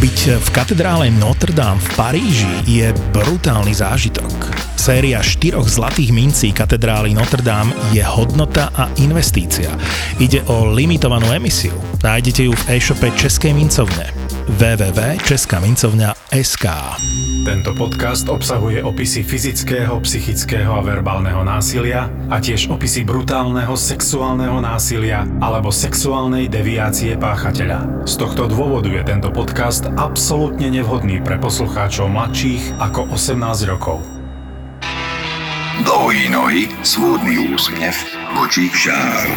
Byť v katedrále Notre Dame v Paríži je brutálny zážitok. Séria štyroch zlatých mincí katedrály Notre Dame je hodnota a investícia. Ide o limitovanú emisiu. Nájdete ju v e-shope Českej mincovne www.českamincovňa.sk Tento podcast obsahuje opisy fyzického, psychického a verbálneho násilia a tiež opisy brutálneho sexuálneho násilia alebo sexuálnej deviácie páchateľa. Z tohto dôvodu je tento podcast absolútne nevhodný pre poslucháčov mladších ako 18 rokov. Dlouhý nohy, svůdný úsměv, v očích žár.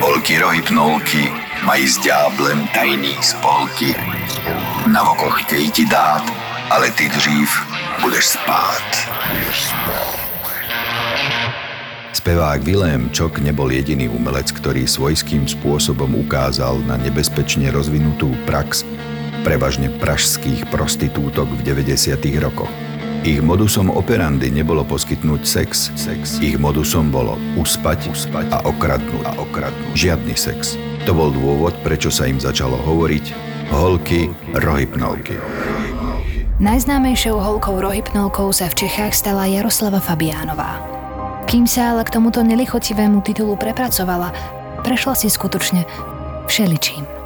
Holky rohypnolky mají s ďáblem tajný spolky. Na voko chtějí ti dát, ale ty dřív budeš spát. Spevák Vilém Čok nebol jediný umelec, ktorý svojským spôsobom ukázal na nebezpečne rozvinutú prax prevažne pražských prostitútok v 90. rokoch. Ich modusom operandy nebolo poskytnúť sex, sex. ich modusom bolo uspať, uspať a okradnúť a okradnúť. Žiadny sex. To bol dôvod, prečo sa im začalo hovoriť holky rohypnolky. Najznámejšou holkou rohypnolkou sa v Čechách stala Jaroslava Fabiánová. Kým sa ale k tomuto nelichotivému titulu prepracovala, prešla si skutočne všeličím.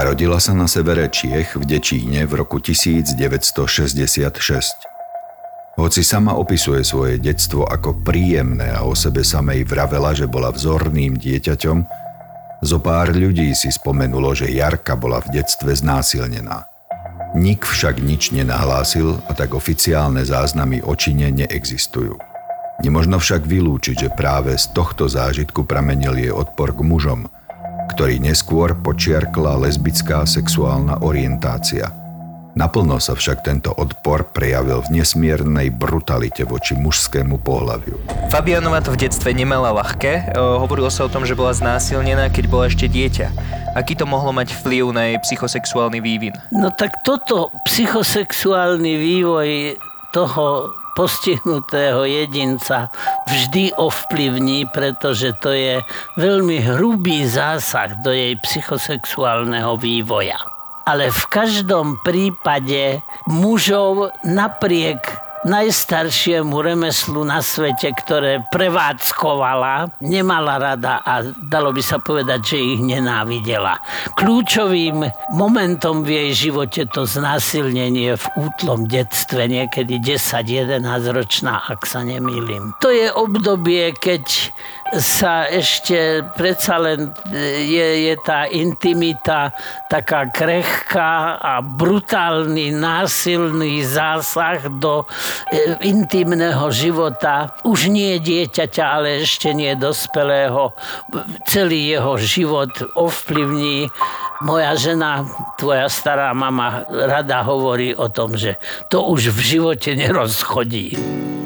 Narodila sa na severe Čiech v Dečíne v roku 1966. Hoci sama opisuje svoje detstvo ako príjemné a o sebe samej vravela, že bola vzorným dieťaťom, zo pár ľudí si spomenulo, že Jarka bola v detstve znásilnená. Nik však nič nenahlásil a tak oficiálne záznamy o čine neexistujú. Nemožno však vylúčiť, že práve z tohto zážitku pramenil jej odpor k mužom – ktorý neskôr počiarkla lesbická sexuálna orientácia. Naplno sa však tento odpor prejavil v nesmiernej brutalite voči mužskému pohľaviu. Fabianova to v detstve nemala ľahké. Hovorilo sa o tom, že bola znásilnená, keď bola ešte dieťa. Aký to mohlo mať vplyv na jej psychosexuálny vývin? No tak toto psychosexuálny vývoj toho postihnutého jedinca vždy ovplyvní, pretože to je veľmi hrubý zásah do jej psychosexuálneho vývoja. Ale v každom prípade mužov napriek najstaršiemu remeslu na svete, ktoré prevádzkovala, nemala rada a dalo by sa povedať, že ich nenávidela. Kľúčovým momentom v jej živote to znásilnenie v útlom detstve, niekedy 10-11 ročná, ak sa nemýlim. To je obdobie, keď sa ešte predsa len e, je, je tá intimita taká krehká a brutálny, násilný zásah do e, intimného života. Už nie dieťaťa, ale ešte nie dospelého. Celý jeho život ovplyvní. Moja žena, tvoja stará mama, rada hovorí o tom, že to už v živote nerozchodí.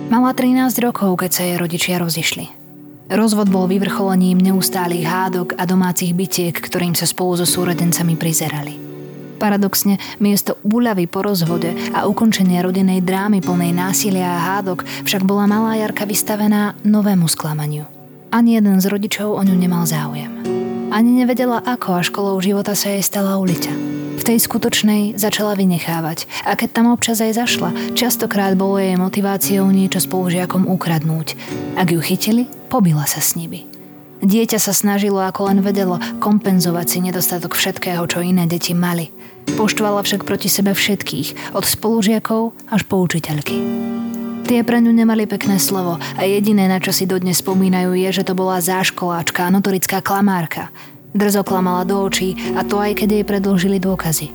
Mala 13 rokov, keď sa jej rodičia rozišli. Rozvod bol vyvrcholením neustálých hádok a domácich bitiek, ktorým sa spolu so súrodencami prizerali. Paradoxne, miesto úľavy po rozvode a ukončenia rodinej drámy plnej násilia a hádok však bola malá Jarka vystavená novému sklamaniu. Ani jeden z rodičov o ňu nemal záujem. Ani nevedela, ako a školou života sa jej stala ulica tej skutočnej začala vynechávať a keď tam občas aj zašla, častokrát bolo jej motiváciou niečo spolužiakom ukradnúť. Ak ju chytili, pobila sa s nimi. Dieťa sa snažilo, ako len vedelo, kompenzovať si nedostatok všetkého, čo iné deti mali. Poštvala však proti sebe všetkých, od spolužiakov až po učiteľky. Tie pre ňu nemali pekné slovo a jediné, na čo si dodnes spomínajú, je, že to bola záškoláčka a notorická klamárka – Drzo klamala do očí a to aj keď jej predložili dôkazy.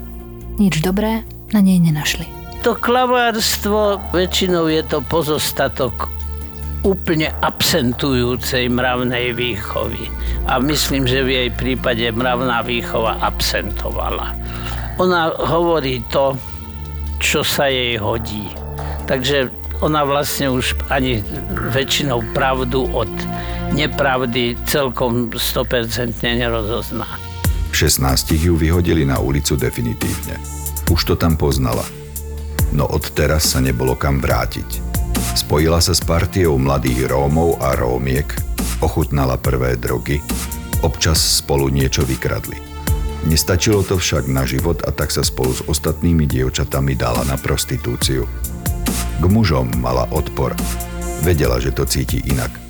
Nič dobré na nej nenašli. To klamárstvo väčšinou je to pozostatok úplne absentujúcej mravnej výchovy. A myslím, že v jej prípade mravná výchova absentovala. Ona hovorí to, čo sa jej hodí. Takže ona vlastne už ani väčšinou pravdu od nepravdy celkom 100% nerozozná. V 16 ju vyhodili na ulicu definitívne. Už to tam poznala. No od teraz sa nebolo kam vrátiť. Spojila sa s partiou mladých Rómov a Rómiek, ochutnala prvé drogy, občas spolu niečo vykradli. Nestačilo to však na život a tak sa spolu s ostatnými dievčatami dala na prostitúciu. K mužom mala odpor. Vedela, že to cíti inak.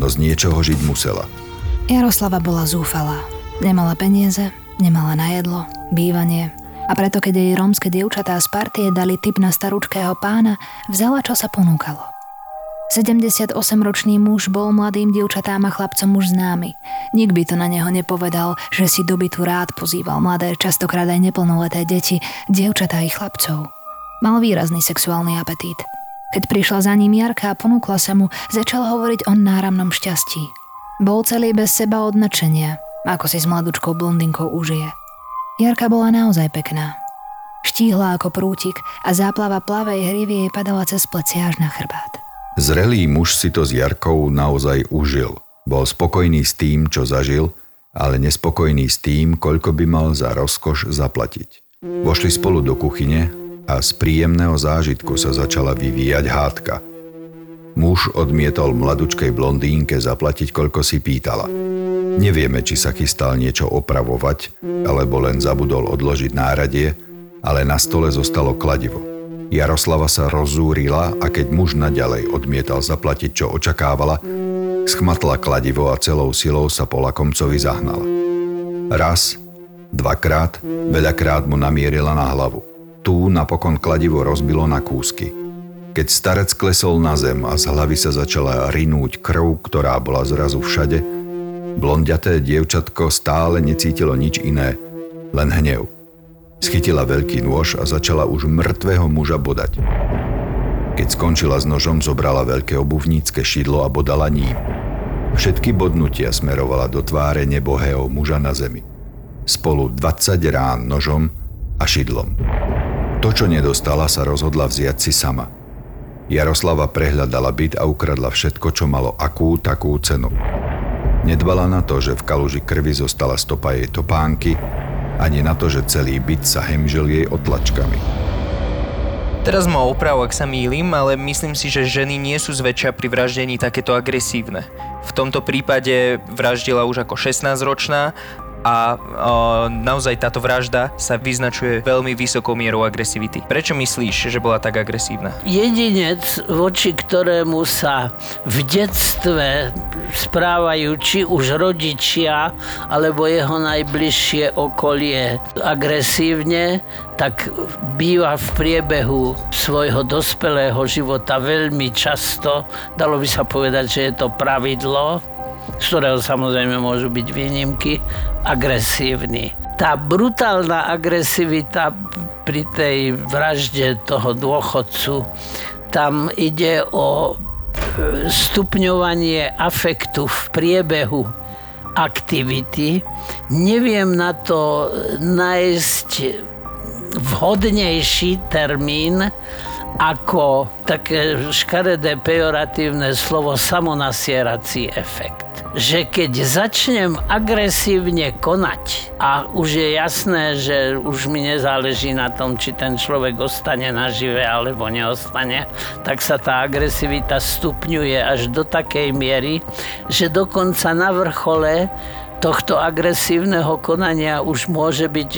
No z niečoho žiť musela. Jaroslava bola zúfalá. Nemala peniaze, nemala na jedlo, bývanie, a preto keď jej rómske dievčatá z partie dali tip na starúčkého pána, vzala, čo sa ponúkalo. 78-ročný muž bol mladým dievčatám a chlapcom už známy. Nik by to na neho nepovedal, že si dobytu rád pozýval mladé, častokrát aj neplnoleté deti, dievčatá i chlapcov. Mal výrazný sexuálny apetít. Keď prišla za ním Jarka a ponúkla sa mu, začal hovoriť o náramnom šťastí. Bol celý bez seba od nadšenia, ako si s mladúčkou blondinkou užije. Jarka bola naozaj pekná. Štíhla ako prútik a záplava plavej hrivy jej padala cez plecia až na chrbát. Zrelý muž si to s Jarkou naozaj užil. Bol spokojný s tým, čo zažil, ale nespokojný s tým, koľko by mal za rozkoš zaplatiť. Vošli spolu do kuchyne a z príjemného zážitku sa začala vyvíjať hádka. Muž odmietol mladučkej blondínke zaplatiť, koľko si pýtala. Nevieme, či sa chystal niečo opravovať, alebo len zabudol odložiť náradie, ale na stole zostalo kladivo. Jaroslava sa rozúrila a keď muž naďalej odmietal zaplatiť, čo očakávala, schmatla kladivo a celou silou sa po lakomcovi zahnala. Raz, dvakrát, veľakrát mu namierila na hlavu. Tu napokon kladivo rozbilo na kúsky. Keď starec klesol na zem a z hlavy sa začala rinúť krv, ktorá bola zrazu všade, Blondiaté dievčatko stále necítilo nič iné, len hnev. Schytila veľký nôž a začala už mŕtvého muža bodať. Keď skončila s nožom, zobrala veľké obuvnícke šidlo a bodala ním. Všetky bodnutia smerovala do tváre nebohého muža na zemi. Spolu 20 rán nožom a šidlom. To, čo nedostala, sa rozhodla vziať si sama. Jaroslava prehľadala byt a ukradla všetko, čo malo akú takú cenu. Nedbala na to, že v kaluži krvi zostala stopa jej topánky, ani na to, že celý byt sa hemžil jej otlačkami. Teraz ma oprav, ak sa mýlim, ale myslím si, že ženy nie sú zväčša pri vraždení takéto agresívne. V tomto prípade vraždila už ako 16-ročná a o, naozaj táto vražda sa vyznačuje veľmi vysokou mierou agresivity. Prečo myslíš, že bola tak agresívna? Jedinec, voči ktorému sa v detstve správajú či už rodičia, alebo jeho najbližšie okolie agresívne, tak býva v priebehu svojho dospelého života veľmi často, dalo by sa povedať, že je to pravidlo, z ktorého samozrejme môžu byť výnimky, agresívny. Tá brutálna agresivita pri tej vražde toho dôchodcu, tam ide o e, stupňovanie afektu v priebehu aktivity. Neviem na to nájsť vhodnejší termín, ako také škaredé pejoratívne slovo samonasierací efekt že keď začnem agresívne konať a už je jasné, že už mi nezáleží na tom, či ten človek ostane nažive alebo neostane, tak sa tá agresivita stupňuje až do takej miery, že dokonca na vrchole tohto agresívneho konania už môže byť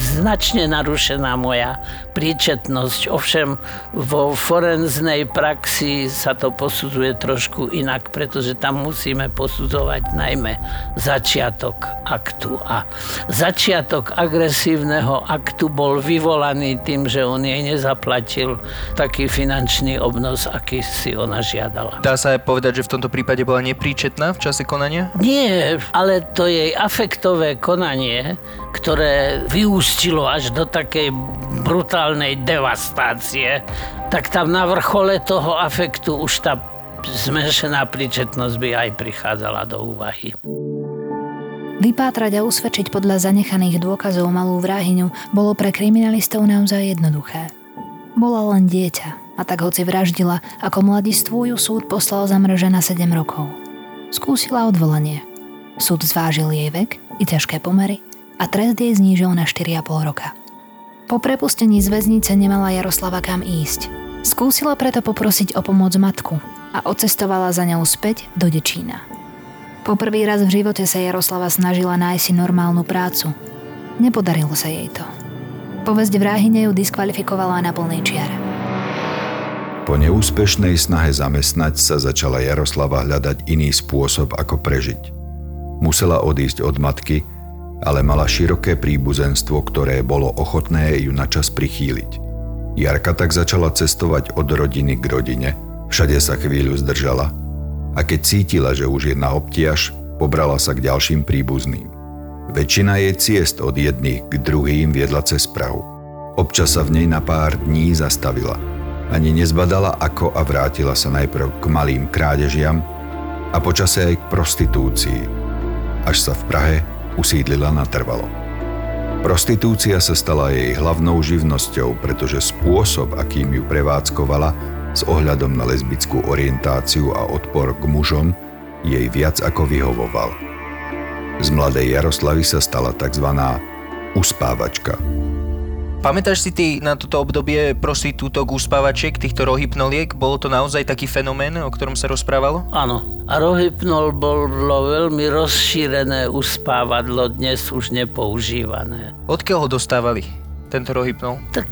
značne narušená moja príčetnosť. Ovšem vo forenznej praxi sa to posudzuje trošku inak, pretože tam musíme posudzovať najmä začiatok aktu. A začiatok agresívneho aktu bol vyvolaný tým, že on jej nezaplatil taký finančný obnos, aký si ona žiadala. Dá sa aj povedať, že v tomto prípade bola nepríčetná v čase konania? Nie, ale to jej afektové konanie, ktoré vyústilo až do takej brutálnej devastácie, tak tam na vrchole toho afektu už tá zmenšená príčetnosť by aj prichádzala do úvahy. Vypátrať a usvedčiť podľa zanechaných dôkazov malú vrahyňu bolo pre kriminalistov naozaj jednoduché. Bola len dieťa A tak hoci vraždila, ako mladistvu ju súd poslal za mreže na 7 rokov. Skúsila odvolanie. Súd zvážil jej vek i ťažké pomery a trest jej znížil na 4,5 roka. Po prepustení z väznice nemala Jaroslava kam ísť. Skúsila preto poprosiť o pomoc matku a odcestovala za ňou späť do Dečína. Po prvý raz v živote sa Jaroslava snažila nájsť si normálnu prácu. Nepodarilo sa jej to. Povesť vráhyne ju diskvalifikovala na plnej čiare. Po neúspešnej snahe zamestnať sa začala Jaroslava hľadať iný spôsob, ako prežiť. Musela odísť od matky, ale mala široké príbuzenstvo, ktoré bolo ochotné ju na čas prichýliť. Jarka tak začala cestovať od rodiny k rodine, všade sa chvíľu zdržala a keď cítila, že už je na obtiaž, pobrala sa k ďalším príbuzným. Väčšina jej ciest od jedných k druhým viedla cez Prahu. Občas sa v nej na pár dní zastavila – ani nezbadala ako a vrátila sa najprv k malým krádežiam a počase aj k prostitúcii, až sa v Prahe usídlila natrvalo. Prostitúcia sa stala jej hlavnou živnosťou, pretože spôsob, akým ju prevádzkovala s ohľadom na lesbickú orientáciu a odpor k mužom, jej viac ako vyhovoval. Z mladej Jaroslavy sa stala tzv. uspávačka, Pamätáš si ty na toto obdobie prostitútok, uspávačiek, týchto rohypnoliek? Bolo to naozaj taký fenomén, o ktorom sa rozprávalo? Áno. A rohypnol bolo veľmi rozšírené uspávadlo, dnes už nepoužívané. Odkiaľ ho dostávali, tento rohypnol? Tak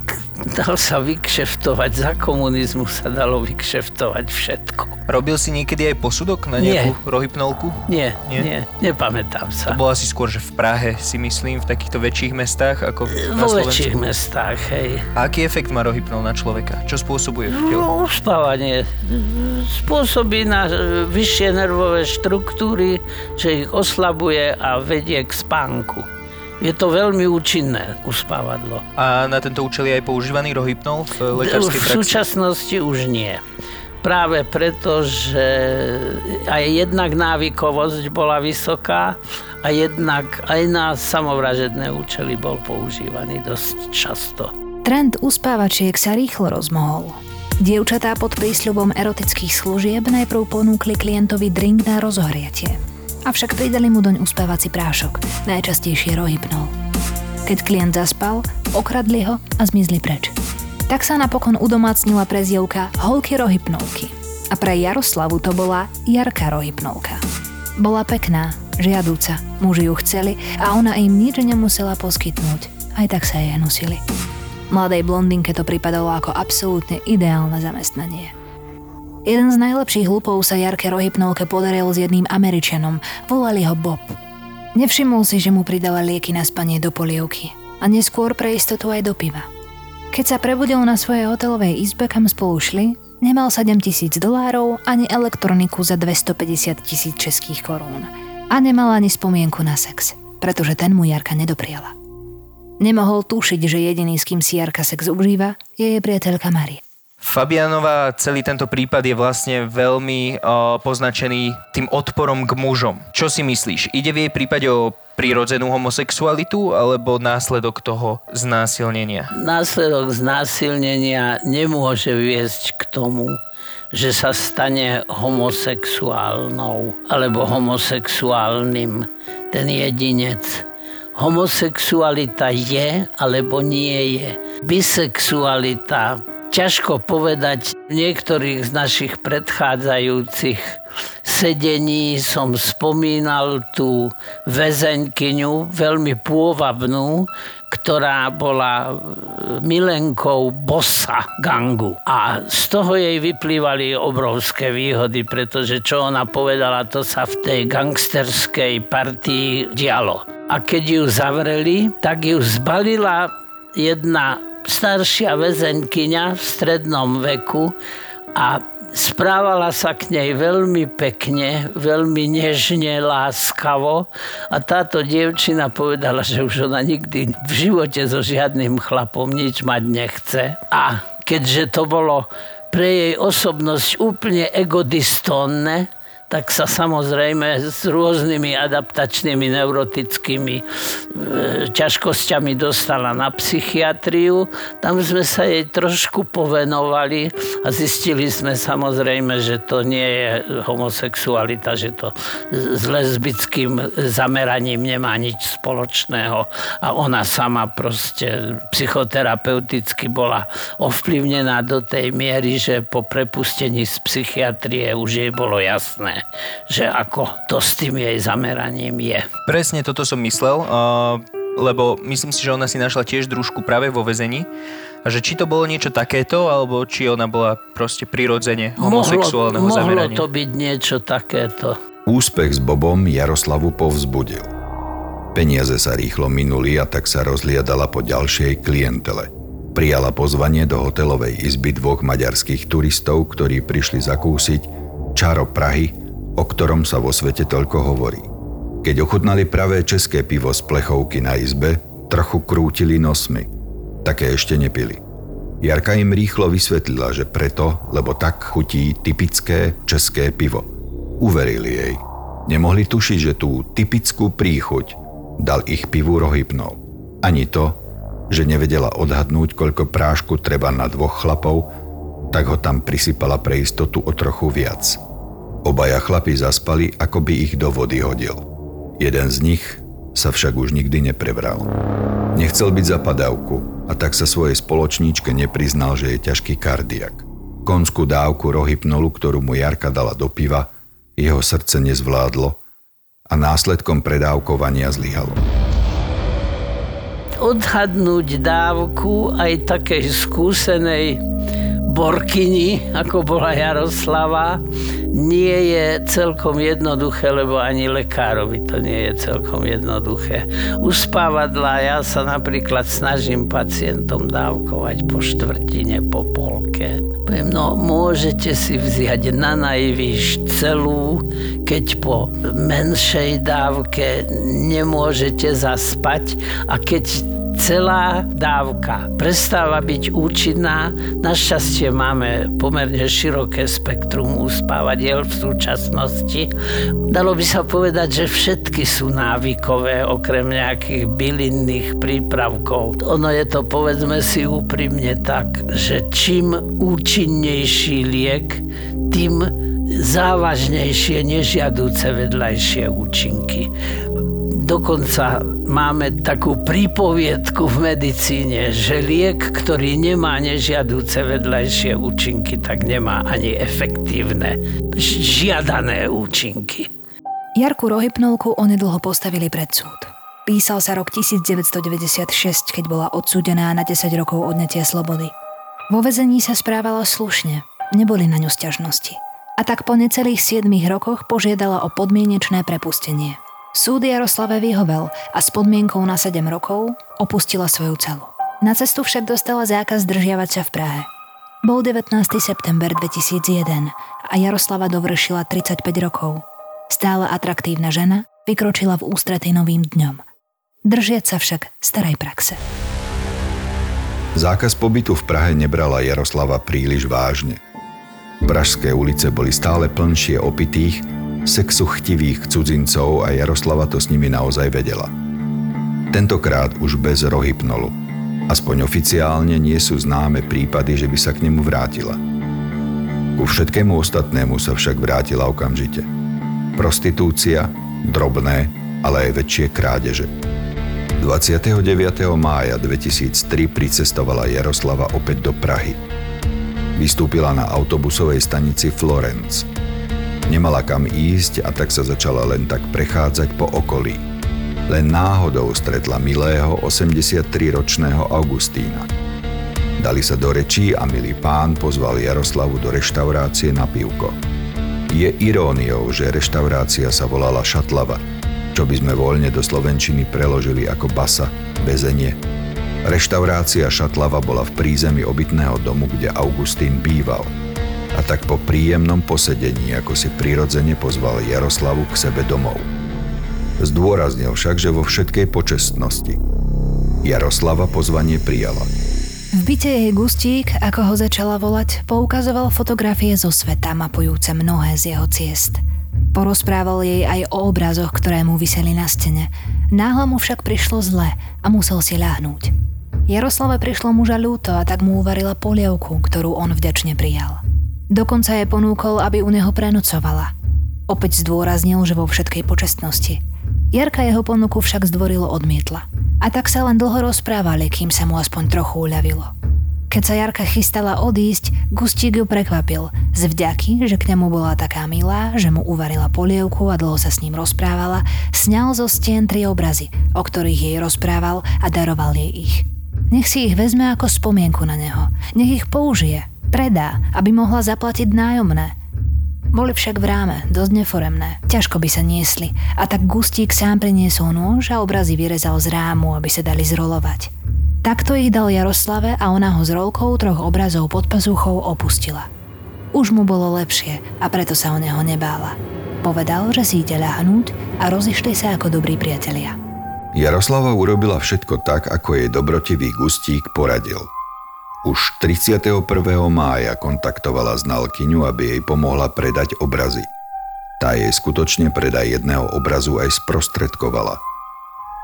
dal sa vykšeftovať, za komunizmu sa dalo vykšeftovať všetko. Robil si niekedy aj posudok na nejakú nie. rohypnolku? Nie, nie, nie, nepamätám sa. To bolo asi skôr, že v Prahe si myslím, v takýchto väčších mestách ako na Vo väčších mestách, hej. A aký efekt má rohypnol na človeka? Čo spôsobuje v telu? No, uspávanie. Spôsobí na vyššie nervové štruktúry, že ich oslabuje a vedie k spánku. Je to veľmi účinné uspávadlo. A na tento účel je aj používaný rohypnol v lekárskej praxi? V súčasnosti už nie. Práve preto, že aj jednak návykovosť bola vysoká a jednak aj na samovražedné účely bol používaný dosť často. Trend uspávačiek sa rýchlo rozmohol. Dievčatá pod prísľubom erotických služieb najprv ponúkli klientovi drink na rozohriatie avšak pridali mu doň uspávací prášok, najčastejšie rohypnol. Keď klient zaspal, okradli ho a zmizli preč. Tak sa napokon udomácnila prezivka holky rohypnovky. A pre Jaroslavu to bola Jarka rohypnovka. Bola pekná, žiadúca, muži ju chceli a ona im nič nemusela poskytnúť. Aj tak sa jej nosili. Mladej blondinke to pripadalo ako absolútne ideálne zamestnanie. Jeden z najlepších hlupov sa Jarke Rohypnolke podaril s jedným Američanom. Volali ho Bob. Nevšimol si, že mu pridala lieky na spanie do polievky a neskôr pre istotu aj do piva. Keď sa prebudil na svojej hotelovej izbe, kam spolu šli, nemal 7 tisíc dolárov ani elektroniku za 250 tisíc českých korún. A nemal ani spomienku na sex, pretože ten mu Jarka nedopriala. Nemohol tušiť, že jediný, s kým si Jarka sex užíva, je jej priateľka Marie. Fabianova, celý tento prípad je vlastne veľmi uh, poznačený tým odporom k mužom. Čo si myslíš? Ide v jej prípade o prírodzenú homosexualitu alebo následok toho znásilnenia? Následok znásilnenia nemôže viesť k tomu, že sa stane homosexuálnou alebo homosexuálnym ten jedinec. Homosexualita je alebo nie je. Bisexualita ťažko povedať. Niektorých z našich predchádzajúcich sedení som spomínal tú väzenkyňu, veľmi pôvabnú, ktorá bola milenkou bossa gangu. A z toho jej vyplývali obrovské výhody, pretože čo ona povedala, to sa v tej gangsterskej partii dialo. A keď ju zavreli, tak ju zbalila jedna staršia väzenkyňa v strednom veku a správala sa k nej veľmi pekne, veľmi nežne, láskavo a táto dievčina povedala, že už ona nikdy v živote so žiadnym chlapom nič mať nechce. A keďže to bolo pre jej osobnosť úplne egodistónne, tak sa samozrejme s rôznymi adaptačnými neurotickými e, ťažkosťami dostala na psychiatriu. Tam sme sa jej trošku povenovali a zistili sme samozrejme, že to nie je homosexualita, že to s lesbickým zameraním nemá nič spoločného a ona sama proste psychoterapeuticky bola ovplyvnená do tej miery, že po prepustení z psychiatrie už jej bolo jasné, že ako to s tým jej zameraním je. Presne toto som myslel, lebo myslím si, že ona si našla tiež družku práve vo väzení a že či to bolo niečo takéto, alebo či ona bola proste prirodzene homosexuálneho mohlo, zamerania. Mohlo to byť niečo takéto. Úspech s Bobom Jaroslavu povzbudil. Peniaze sa rýchlo minuli a tak sa rozliadala po ďalšej klientele. Prijala pozvanie do hotelovej izby dvoch maďarských turistov, ktorí prišli zakúsiť čaro Prahy o ktorom sa vo svete toľko hovorí. Keď ochutnali pravé české pivo z plechovky na izbe, trochu krútili nosmi. Také ešte nepili. Jarka im rýchlo vysvetlila, že preto, lebo tak chutí typické české pivo. Uverili jej. Nemohli tušiť, že tú typickú príchuť dal ich pivu rohypnov. Ani to, že nevedela odhadnúť, koľko prášku treba na dvoch chlapov, tak ho tam prisypala pre istotu o trochu viac – Obaja chlapi zaspali, ako by ich do vody hodil. Jeden z nich sa však už nikdy neprebral. Nechcel byť za padávku a tak sa svojej spoločníčke nepriznal, že je ťažký kardiak. Konskú dávku rohypnolu, ktorú mu Jarka dala do piva, jeho srdce nezvládlo a následkom predávkovania zlyhalo. Odhadnúť dávku aj takej skúsenej borkyni, ako bola Jaroslava, nie je celkom jednoduché, lebo ani lekárovi to nie je celkom jednoduché. Uspávadla ja sa napríklad snažím pacientom dávkovať po štvrtine, po polke. Poviem, no môžete si vziať na najvýš celú, keď po menšej dávke nemôžete zaspať a keď celá dávka prestáva byť účinná. Našťastie máme pomerne široké spektrum uspávadiel v súčasnosti. Dalo by sa povedať, že všetky sú návykové, okrem nejakých bylinných prípravkov. Ono je to, povedzme si úprimne tak, že čím účinnejší liek, tým závažnejšie nežiadúce vedľajšie účinky. Dokonca máme takú prípoviedku v medicíne, že liek, ktorý nemá nežiadúce vedľajšie účinky, tak nemá ani efektívne, žiadané účinky. Jarku Rohypnolku onedlho postavili pred súd. Písal sa rok 1996, keď bola odsúdená na 10 rokov odnetia slobody. Vo vezení sa správala slušne, neboli na ňu sťažnosti. A tak po necelých 7 rokoch požiadala o podmienečné prepustenie – Súd Jaroslave vyhovel a s podmienkou na 7 rokov opustila svoju celu. Na cestu však dostala zákaz zdržiavať sa v Prahe. Bol 19. september 2001 a Jaroslava dovršila 35 rokov. Stále atraktívna žena vykročila v ústrety novým dňom. Držiať sa však starej praxe. Zákaz pobytu v Prahe nebrala Jaroslava príliš vážne. Pražské ulice boli stále plnšie opitých sexu chtivých cudzincov a Jaroslava to s nimi naozaj vedela. Tentokrát už bez rohypnolu. Aspoň oficiálne nie sú známe prípady, že by sa k nemu vrátila. Ku všetkému ostatnému sa však vrátila okamžite. Prostitúcia, drobné, ale aj väčšie krádeže. 29. mája 2003 pricestovala Jaroslava opäť do Prahy. Vystúpila na autobusovej stanici Florence – Nemala kam ísť a tak sa začala len tak prechádzať po okolí. Len náhodou stretla milého 83-ročného Augustína. Dali sa do rečí a milý pán pozval Jaroslavu do reštaurácie na pivko. Je iróniou, že reštaurácia sa volala Šatlava, čo by sme voľne do slovenčiny preložili ako basa, väzenie. Reštaurácia Šatlava bola v prízemí obytného domu, kde Augustín býval – a tak po príjemnom posedení, ako si prirodzene pozval Jaroslavu k sebe domov. Zdôraznil však, že vo všetkej počestnosti. Jaroslava pozvanie prijala. V byte jej Gustík, ako ho začala volať, poukazoval fotografie zo sveta mapujúce mnohé z jeho ciest. Porozprával jej aj o obrazoch, ktoré mu vyseli na stene. Náhle mu však prišlo zle a musel si ľahnúť. Jaroslave prišlo muža ľúto a tak mu uvarila polievku, ktorú on vďačne prijal. Dokonca jej ponúkol, aby u neho prenocovala. Opäť zdôraznil, že vo všetkej počestnosti. Jarka jeho ponuku však zdvorilo odmietla. A tak sa len dlho rozprávali, kým sa mu aspoň trochu uľavilo. Keď sa Jarka chystala odísť, Gustík ju prekvapil. Z vďaky, že k nemu bola taká milá, že mu uvarila polievku a dlho sa s ním rozprávala, sňal zo stien tri obrazy, o ktorých jej rozprával a daroval jej ich. Nech si ich vezme ako spomienku na neho. Nech ich použije, predá, aby mohla zaplatiť nájomné. Boli však v ráme, dosť neforemné, ťažko by sa niesli a tak Gustík sám priniesol nôž a obrazy vyrezal z rámu, aby sa dali zrolovať. Takto ich dal Jaroslave a ona ho s rolkou troch obrazov pod pazuchou opustila. Už mu bolo lepšie a preto sa o neho nebála. Povedal, že si ide ľahnúť a rozišli sa ako dobrí priatelia. Jaroslava urobila všetko tak, ako jej dobrotivý Gustík poradil. Už 31. mája kontaktovala znalkyňu, aby jej pomohla predať obrazy. Tá jej skutočne predaj jedného obrazu aj sprostredkovala.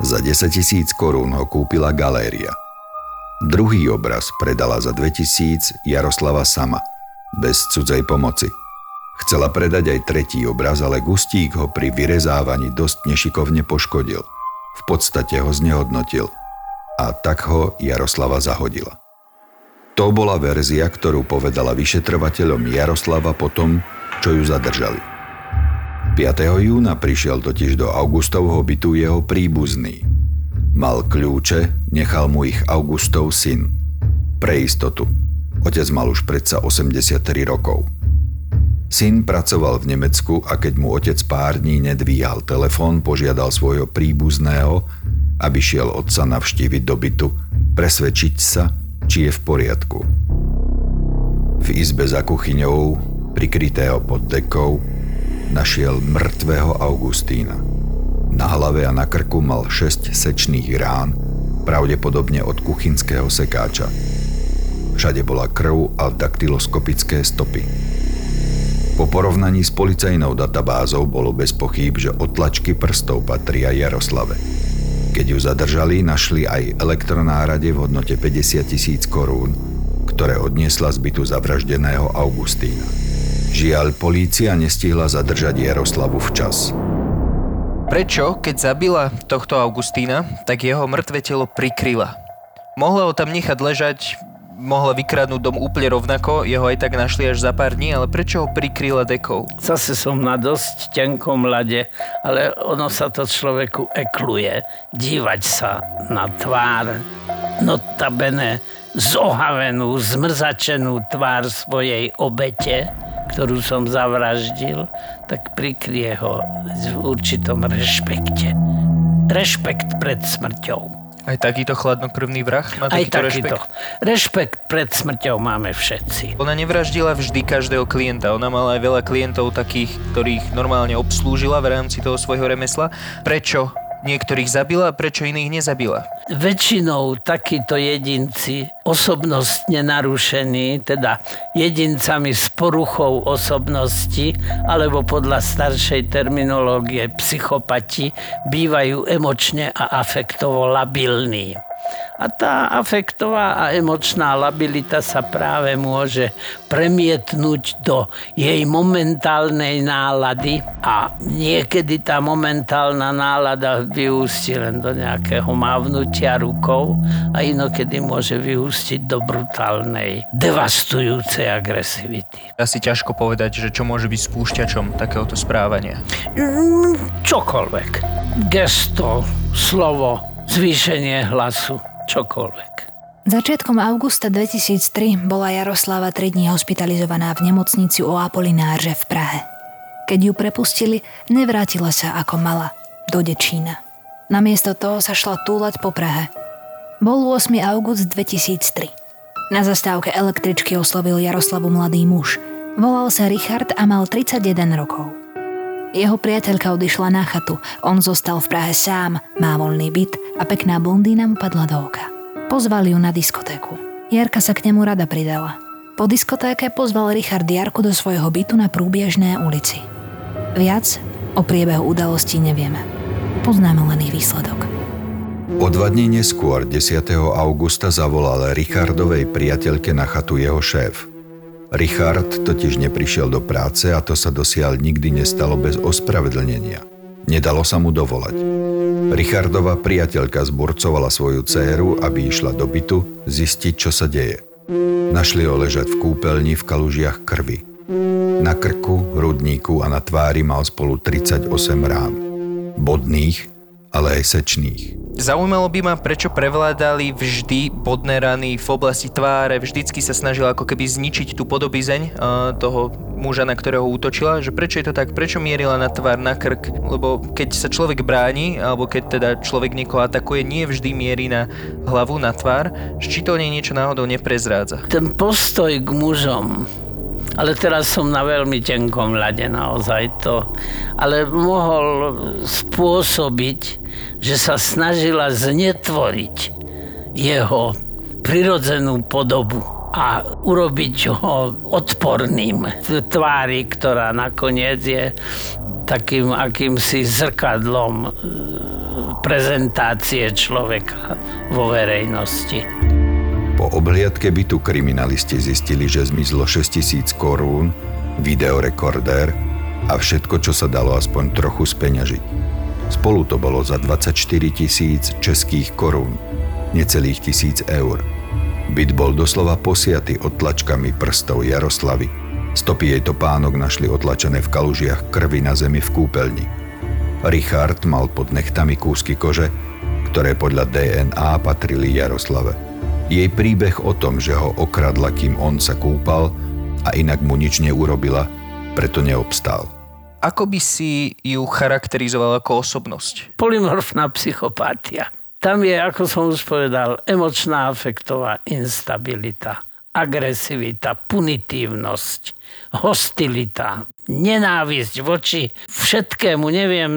Za 10 tisíc korún ho kúpila galéria – Druhý obraz predala za 2000 Jaroslava sama, bez cudzej pomoci. Chcela predať aj tretí obraz, ale Gustík ho pri vyrezávaní dosť nešikovne poškodil. V podstate ho znehodnotil a tak ho Jaroslava zahodila. To bola verzia, ktorú povedala vyšetrovateľom Jaroslava po tom, čo ju zadržali. 5. júna prišiel totiž do Augustovho bytu jeho príbuzný, Mal kľúče, nechal mu ich Augustov syn. Pre istotu. Otec mal už predsa 83 rokov. Syn pracoval v Nemecku a keď mu otec pár dní nedvíhal telefón, požiadal svojho príbuzného, aby šiel otca navštíviť do bytu, presvedčiť sa, či je v poriadku. V izbe za kuchyňou, prikrytého pod dekou, našiel mŕtvého Augustína – na hlave a na krku mal 6 sečných rán, pravdepodobne od kuchynského sekáča. Všade bola krv a daktyloskopické stopy. Po porovnaní s policajnou databázou bolo bez pochýb, že otlačky prstov patria Jaroslave. Keď ju zadržali, našli aj elektronárade v hodnote 50 tisíc korún, ktoré odniesla z bytu zavraždeného Augustína. Žiaľ, polícia nestihla zadržať Jaroslavu včas. Prečo, keď zabila tohto Augustína, tak jeho mŕtve telo prikryla? Mohla ho tam nechať ležať, mohla vykradnúť dom úplne rovnako, jeho aj tak našli až za pár dní, ale prečo ho prikryla dekou? Zase som na dosť tenkom lade, ale ono sa to človeku ekluje. Dívať sa na tvár, notabene zohavenú, zmrzačenú tvár svojej obete, ktorú som zavraždil, tak prikrie ho v určitom rešpekte. Rešpekt pred smrťou. Aj takýto chladnokrvný vrah má Aj takýto, takýto. rešpekt? Rešpekt pred smrťou máme všetci. Ona nevraždila vždy každého klienta. Ona mala aj veľa klientov takých, ktorých normálne obslúžila v rámci toho svojho remesla. Prečo niektorých zabila, prečo iných nezabila? Väčšinou takíto jedinci osobnostne narušení, teda jedincami s poruchou osobnosti, alebo podľa staršej terminológie psychopati, bývajú emočne a afektovo labilní. A tá afektová a emočná labilita sa práve môže premietnúť do jej momentálnej nálady a niekedy tá momentálna nálada vyústi len do nejakého mávnutia rukou a inokedy môže vyústiť do brutálnej, devastujúcej agresivity. Asi ťažko povedať, že čo môže byť spúšťačom takéhoto správania. Mm, čokoľvek. Gesto, slovo, zvýšenie hlasu čokoľvek. Začiatkom augusta 2003 bola Jaroslava 3 dní hospitalizovaná v nemocnici o Apolinárže v Prahe. Keď ju prepustili, nevrátila sa ako mala do Dečína. Namiesto toho sa šla túlať po Prahe. Bol 8. august 2003. Na zastávke električky oslovil Jaroslavu mladý muž. Volal sa Richard a mal 31 rokov. Jeho priateľka odišla na chatu, on zostal v Prahe sám, má voľný byt a pekná blondína mu padla do oka. Pozvali ju na diskotéku. Jarka sa k nemu rada pridala. Po diskotéke pozval Richard Jarku do svojho bytu na Prúbiežné ulici. Viac o priebehu udalostí nevieme. Poznáme len ich výsledok. O dva dní neskôr, 10. augusta, zavolal Richardovej priateľke na chatu jeho šéf. Richard totiž neprišiel do práce a to sa dosiaľ nikdy nestalo bez ospravedlnenia. Nedalo sa mu dovolať. Richardova priateľka zburcovala svoju dceru, aby išla do bytu zistiť, čo sa deje. Našli ho ležať v kúpeľni v kalužiach krvi. Na krku, hrudníku a na tvári mal spolu 38 rán. Bodných, ale aj sečných. Zaujímalo by ma, prečo prevládali vždy bodné rany v oblasti tváre, vždycky sa snažila ako keby zničiť tú podobizeň toho muža, na ktorého útočila, že prečo je to tak, prečo mierila na tvár, na krk, lebo keď sa človek bráni, alebo keď teda človek niekoho atakuje, nie vždy mierí na hlavu, na tvár, či to nie niečo náhodou neprezrádza. Ten postoj k mužom ale teraz som na veľmi tenkom ľade naozaj to. Ale mohol spôsobiť, že sa snažila znetvoriť jeho prirodzenú podobu a urobiť ho odporným v tvári, ktorá nakoniec je takým akýmsi zrkadlom e, prezentácie človeka vo verejnosti. Po obhliadke bytu kriminalisti zistili, že zmizlo 6000 korún, videorekordér a všetko, čo sa dalo aspoň trochu speňažiť. Spolu to bolo za 24 tisíc českých korún, necelých tisíc eur. Byt bol doslova posiaty odtlačkami prstov Jaroslavy. Stopy jej topánok našli otlačené v kalužiach krvi na zemi v kúpeľni. Richard mal pod nechtami kúsky kože, ktoré podľa DNA patrili Jaroslave. Jej príbeh o tom, že ho okradla, kým on sa kúpal a inak mu nič neurobila, preto neobstál. Ako by si ju charakterizoval ako osobnosť? Polymorfná psychopatia. Tam je, ako som už povedal, emočná afektová instabilita, agresivita, punitívnosť, hostilita, nenávisť voči všetkému, neviem,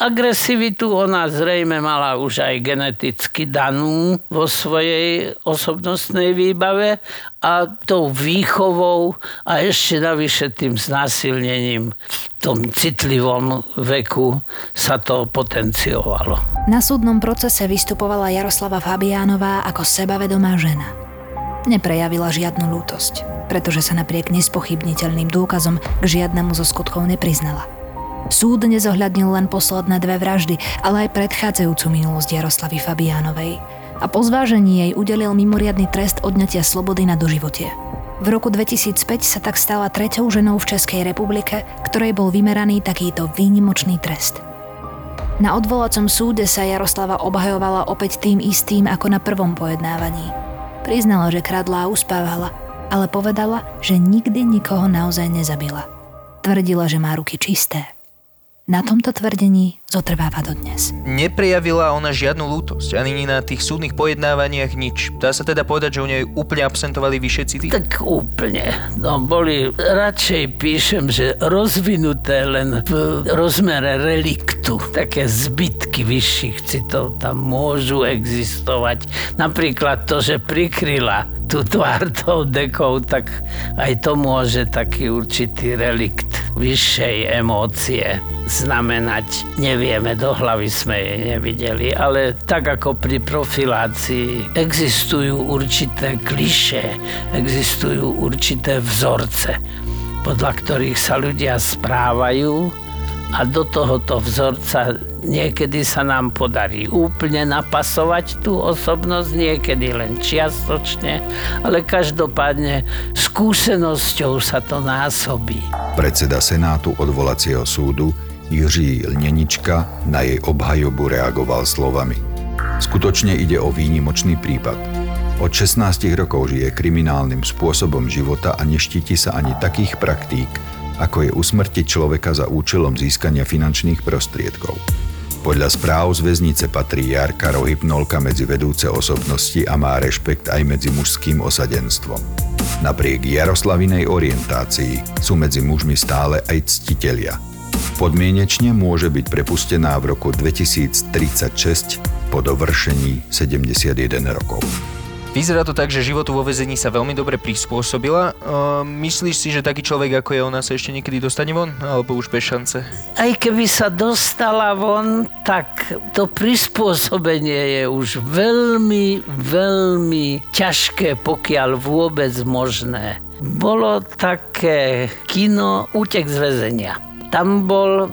agresivitu ona zrejme mala už aj geneticky danú vo svojej osobnostnej výbave a tou výchovou a ešte navyše tým znásilnením v tom citlivom veku sa to potenciovalo. Na súdnom procese vystupovala Jaroslava Fabiánová ako sebavedomá žena. Neprejavila žiadnu lútosť pretože sa napriek nespochybniteľným dôkazom k žiadnemu zo skutkov nepriznala. Súd nezohľadnil len posledné dve vraždy, ale aj predchádzajúcu minulosť Jaroslavy Fabiánovej a po zvážení jej udelil mimoriadný trest odňatia slobody na doživotie. V roku 2005 sa tak stala treťou ženou v Českej republike, ktorej bol vymeraný takýto výnimočný trest. Na odvolacom súde sa Jaroslava obhajovala opäť tým istým ako na prvom pojednávaní. Priznala, že kradla a uspávala, ale povedala, že nikdy nikoho naozaj nezabila. Tvrdila, že má ruky čisté. Na tomto tvrdení zotrváva dodnes. Neprejavila ona žiadnu lútosť, ani na tých súdnych pojednávaniach nič. Dá sa teda povedať, že u nej úplne absentovali vyššie city? Tak úplne. No boli, radšej píšem, že rozvinuté len v rozmere reliktu. Také zbytky vyšších citov tam môžu existovať. Napríklad to, že prikryla tú tvár tou dekou, tak aj to môže taký určitý relikt vyššej emócie znamenať. Nevieme, do hlavy sme jej nevideli, ale tak ako pri profilácii existujú určité kliše, existujú určité vzorce, podľa ktorých sa ľudia správajú a do tohoto vzorca niekedy sa nám podarí úplne napasovať tú osobnosť, niekedy len čiastočne, ale každopádne skúsenosťou sa to násobí. Predseda Senátu odvolacieho súdu Jiří Lnenička na jej obhajobu reagoval slovami. Skutočne ide o výnimočný prípad. Od 16 rokov žije kriminálnym spôsobom života a neštíti sa ani takých praktík, ako je usmrtiť človeka za účelom získania finančných prostriedkov. Podľa správ z väznice patrí Jarka Rohypnolka medzi vedúce osobnosti a má rešpekt aj medzi mužským osadenstvom. Napriek Jaroslavinej orientácii sú medzi mužmi stále aj ctitelia – Podmienečne môže byť prepustená v roku 2036 po dovršení 71 rokov. Vyzerá to tak, že životu vo vezení sa veľmi dobre prispôsobila. Uh, myslíš si, že taký človek ako je ona sa ešte niekedy dostane von? Alebo už bez šance? Aj keby sa dostala von, tak to prispôsobenie je už veľmi, veľmi ťažké, pokiaľ vôbec možné. Bolo také kino Útek z väzenia. Tam bol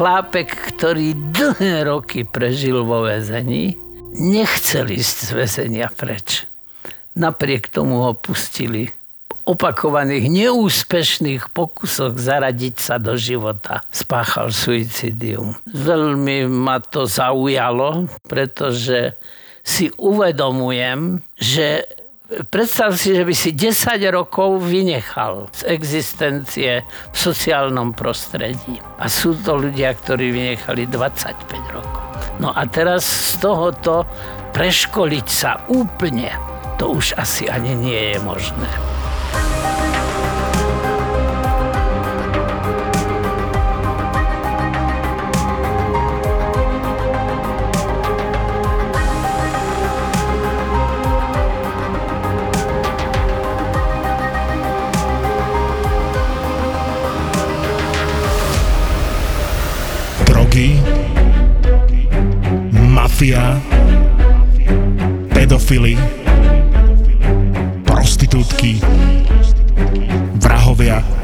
chlápek, ktorý dlhé roky prežil vo väzení, nechcel ísť z väzenia preč. Napriek tomu ho pustili opakovaných neúspešných pokusoch zaradiť sa do života spáchal suicidium. Veľmi ma to zaujalo, pretože si uvedomujem, že Predstav si, že by si 10 rokov vynechal z existencie v sociálnom prostredí. A sú to ľudia, ktorí vynechali 25 rokov. No a teraz z tohoto preškoliť sa úplne, to už asi ani nie je možné. mafia, pedofily, prostitútky, vrahovia.